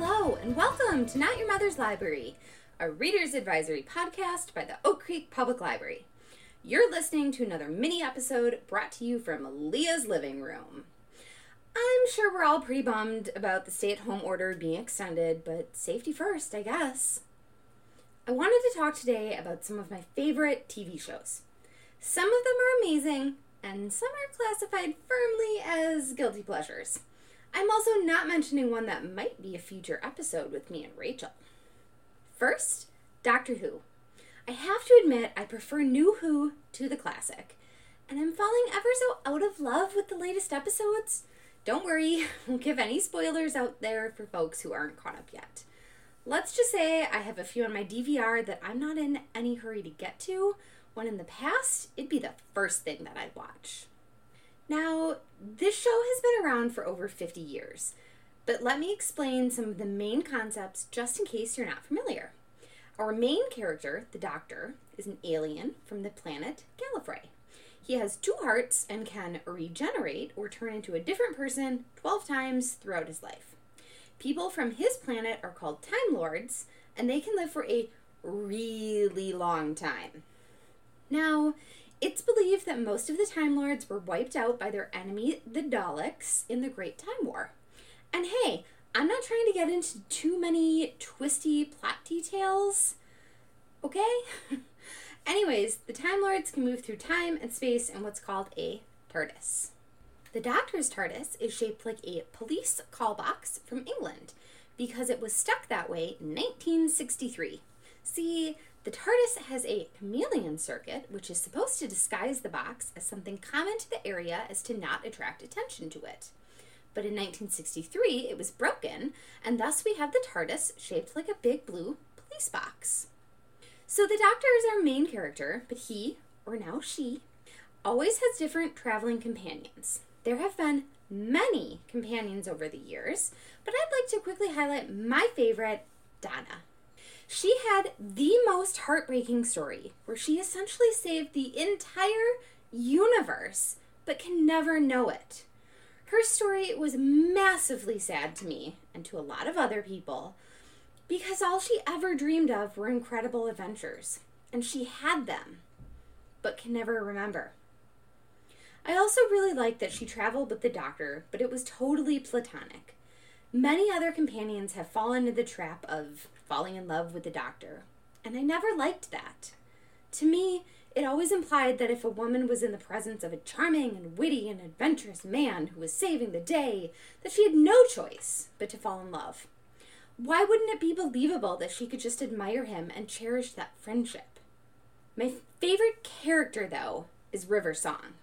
Hello, and welcome to Not Your Mother's Library, a reader's advisory podcast by the Oak Creek Public Library. You're listening to another mini episode brought to you from Leah's living room. I'm sure we're all pretty bummed about the stay at home order being extended, but safety first, I guess. I wanted to talk today about some of my favorite TV shows. Some of them are amazing, and some are classified firmly as guilty pleasures. I'm also not mentioning one that might be a future episode with me and Rachel. First, Doctor Who. I have to admit, I prefer New Who to the classic, and I'm falling ever so out of love with the latest episodes. Don't worry, won't give any spoilers out there for folks who aren't caught up yet. Let's just say I have a few on my DVR that I'm not in any hurry to get to, when in the past, it'd be the first thing that I'd watch. Now, this show has been around for over 50 years, but let me explain some of the main concepts just in case you're not familiar. Our main character, the Doctor, is an alien from the planet Gallifrey. He has two hearts and can regenerate or turn into a different person 12 times throughout his life. People from his planet are called Time Lords, and they can live for a really long time. Now, it's believed that most of the Time Lords were wiped out by their enemy, the Daleks, in the Great Time War. And hey, I'm not trying to get into too many twisty plot details, okay? Anyways, the Time Lords can move through time and space in what's called a TARDIS. The Doctor's TARDIS is shaped like a police call box from England because it was stuck that way in 1963. See, the TARDIS has a chameleon circuit, which is supposed to disguise the box as something common to the area as to not attract attention to it. But in 1963, it was broken, and thus we have the TARDIS shaped like a big blue police box. So the Doctor is our main character, but he, or now she, always has different traveling companions. There have been many companions over the years, but I'd like to quickly highlight my favorite, Donna. She had the most heartbreaking story where she essentially saved the entire universe but can never know it. Her story was massively sad to me and to a lot of other people because all she ever dreamed of were incredible adventures, and she had them, but can never remember. I also really liked that she traveled with the doctor, but it was totally platonic. Many other companions have fallen into the trap of falling in love with the doctor, and I never liked that. To me, it always implied that if a woman was in the presence of a charming and witty and adventurous man who was saving the day, that she had no choice but to fall in love. Why wouldn't it be believable that she could just admire him and cherish that friendship? My favorite character, though, is River Song.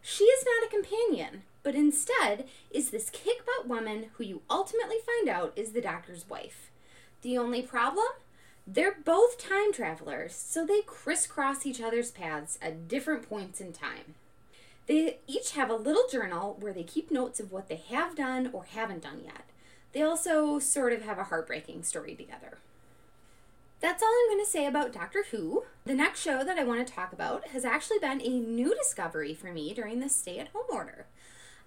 She is not a companion, but instead is this kick butt woman who you ultimately find out is the doctor's wife. The only problem? They're both time travelers, so they crisscross each other's paths at different points in time. They each have a little journal where they keep notes of what they have done or haven't done yet. They also sort of have a heartbreaking story together. That's all I'm going to say about Doctor Who. The next show that I want to talk about has actually been a new discovery for me during this stay at home order.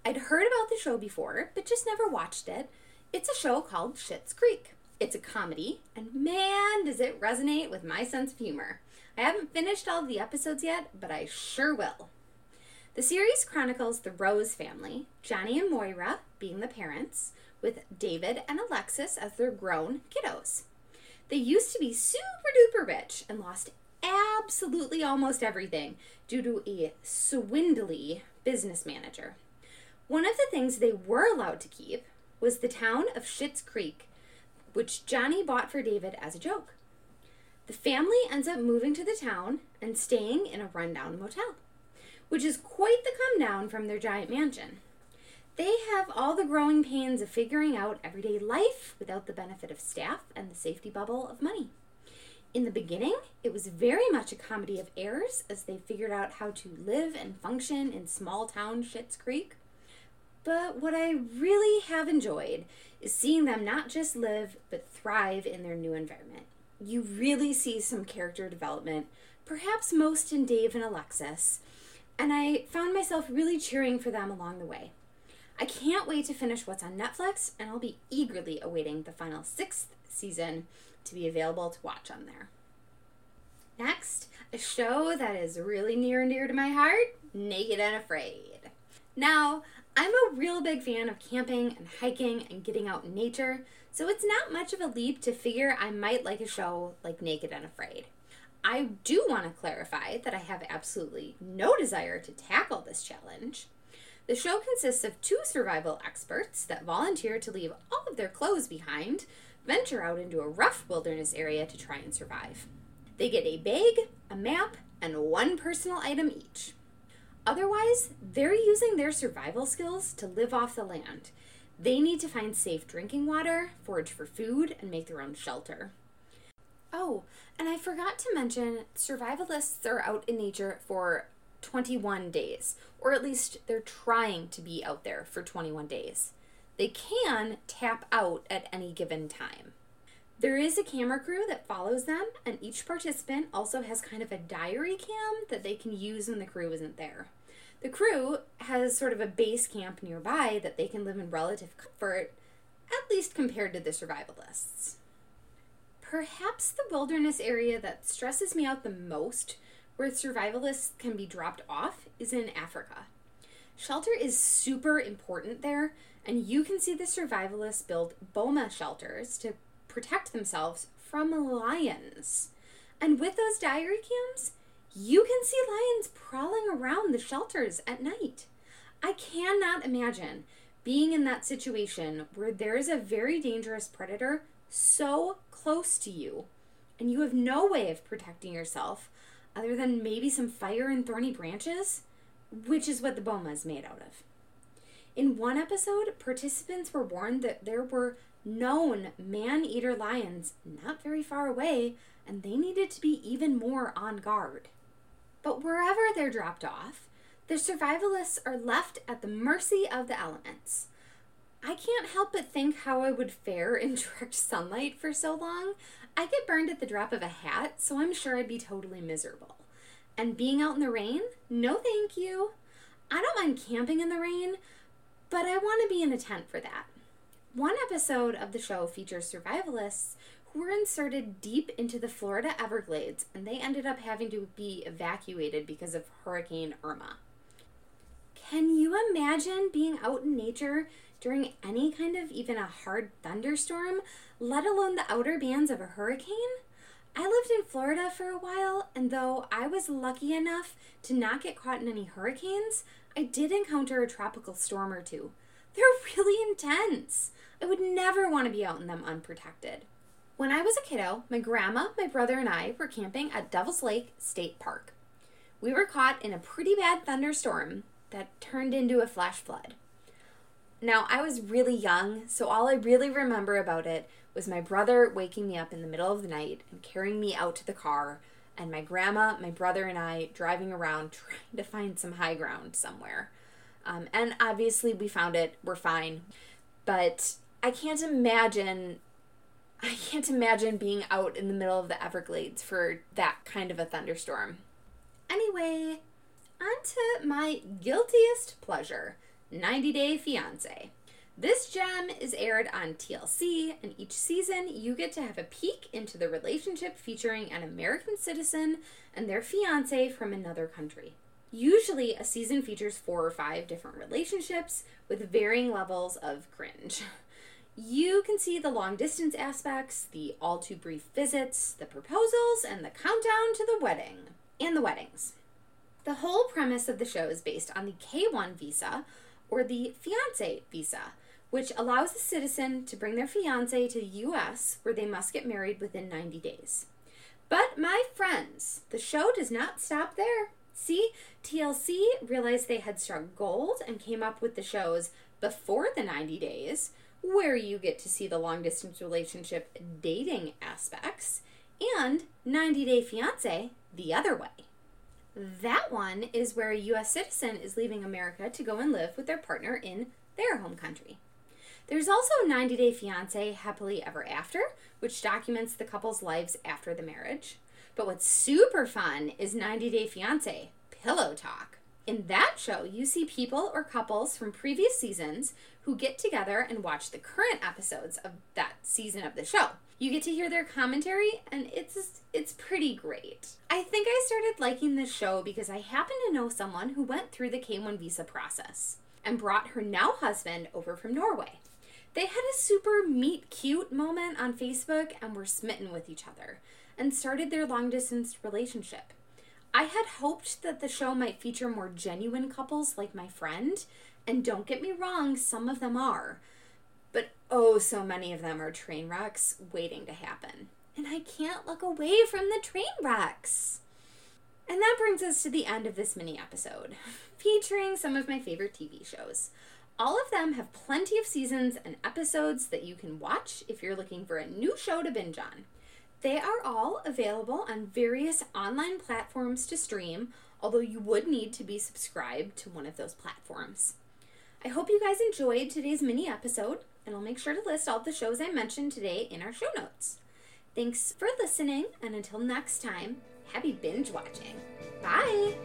I'd heard about the show before, but just never watched it. It's a show called Schitt's Creek. It's a comedy, and man, does it resonate with my sense of humor. I haven't finished all the episodes yet, but I sure will. The series chronicles the Rose family, Johnny and Moira being the parents, with David and Alexis as their grown kiddos. They used to be super duper rich and lost absolutely almost everything due to a swindly business manager. One of the things they were allowed to keep was the town of Schitt's Creek, which Johnny bought for David as a joke. The family ends up moving to the town and staying in a rundown motel, which is quite the come down from their giant mansion. They have all the growing pains of figuring out everyday life without the benefit of staff and the safety bubble of money. In the beginning, it was very much a comedy of errors as they figured out how to live and function in small town Schitt's Creek. But what I really have enjoyed is seeing them not just live, but thrive in their new environment. You really see some character development, perhaps most in Dave and Alexis, and I found myself really cheering for them along the way. I can't wait to finish what's on Netflix, and I'll be eagerly awaiting the final sixth season to be available to watch on there. Next, a show that is really near and dear to my heart Naked and Afraid. Now, I'm a real big fan of camping and hiking and getting out in nature, so it's not much of a leap to figure I might like a show like Naked and Afraid. I do want to clarify that I have absolutely no desire to tackle this challenge. The show consists of two survival experts that volunteer to leave all of their clothes behind, venture out into a rough wilderness area to try and survive. They get a bag, a map, and one personal item each. Otherwise, they're using their survival skills to live off the land they need to find safe drinking water, forage for food, and make their own shelter. Oh, and I forgot to mention survivalists are out in nature for 21 days, or at least they're trying to be out there for 21 days. They can tap out at any given time. There is a camera crew that follows them, and each participant also has kind of a diary cam that they can use when the crew isn't there. The crew has sort of a base camp nearby that they can live in relative comfort, at least compared to the survivalists. Perhaps the wilderness area that stresses me out the most, where survivalists can be dropped off, is in Africa. Shelter is super important there, and you can see the survivalists build boma shelters to protect themselves from lions. And with those diary cams, you can see lions prowling around the shelters at night. I cannot imagine being in that situation where there is a very dangerous predator so close to you and you have no way of protecting yourself other than maybe some fire and thorny branches, which is what the boma is made out of. In one episode, participants were warned that there were known man eater lions not very far away and they needed to be even more on guard. But wherever they're dropped off, the survivalists are left at the mercy of the elements. I can't help but think how I would fare in direct sunlight for so long. I get burned at the drop of a hat, so I'm sure I'd be totally miserable. And being out in the rain? No, thank you. I don't mind camping in the rain, but I want to be in a tent for that. One episode of the show features survivalists who were inserted deep into the Florida Everglades and they ended up having to be evacuated because of Hurricane Irma. Can you imagine being out in nature during any kind of even a hard thunderstorm, let alone the outer bands of a hurricane? I lived in Florida for a while, and though I was lucky enough to not get caught in any hurricanes, I did encounter a tropical storm or two. They're really intense. I would never want to be out in them unprotected. When I was a kiddo, my grandma, my brother, and I were camping at Devil's Lake State Park. We were caught in a pretty bad thunderstorm that turned into a flash flood. Now, I was really young, so all I really remember about it was my brother waking me up in the middle of the night and carrying me out to the car, and my grandma, my brother, and I driving around trying to find some high ground somewhere. Um, and obviously, we found it, we're fine. But I can't imagine I can't imagine being out in the middle of the Everglades for that kind of a thunderstorm. Anyway, on to my guiltiest pleasure 90 Day Fiancé. This gem is aired on TLC, and each season you get to have a peek into the relationship featuring an American citizen and their fiance from another country. Usually, a season features four or five different relationships with varying levels of cringe. you can see the long distance aspects, the all too brief visits, the proposals, and the countdown to the wedding. And the weddings. The whole premise of the show is based on the K 1 visa, or the fiance visa, which allows a citizen to bring their fiance to the US where they must get married within 90 days. But my friends, the show does not stop there. See, TLC realized they had struck gold and came up with the shows before the 90 days, where you get to see the long distance relationship dating aspects, and 90 Day Fiance the other way. That one is where a US citizen is leaving America to go and live with their partner in their home country. There's also 90 Day Fiance Happily Ever After, which documents the couple's lives after the marriage. But what's super fun is 90 Day Fiance Pillow Talk. In that show, you see people or couples from previous seasons who get together and watch the current episodes of that season of the show. You get to hear their commentary and it's it's pretty great. I think I started liking this show because I happen to know someone who went through the K1 visa process and brought her now husband over from Norway. They had a super meet cute moment on Facebook and were smitten with each other and started their long distance relationship. I had hoped that the show might feature more genuine couples like my friend, and don't get me wrong, some of them are. But oh, so many of them are train wrecks waiting to happen. And I can't look away from the train wrecks. And that brings us to the end of this mini episode, featuring some of my favorite TV shows. All of them have plenty of seasons and episodes that you can watch if you're looking for a new show to binge on. They are all available on various online platforms to stream, although you would need to be subscribed to one of those platforms. I hope you guys enjoyed today's mini episode, and I'll make sure to list all the shows I mentioned today in our show notes. Thanks for listening, and until next time, happy binge watching. Bye!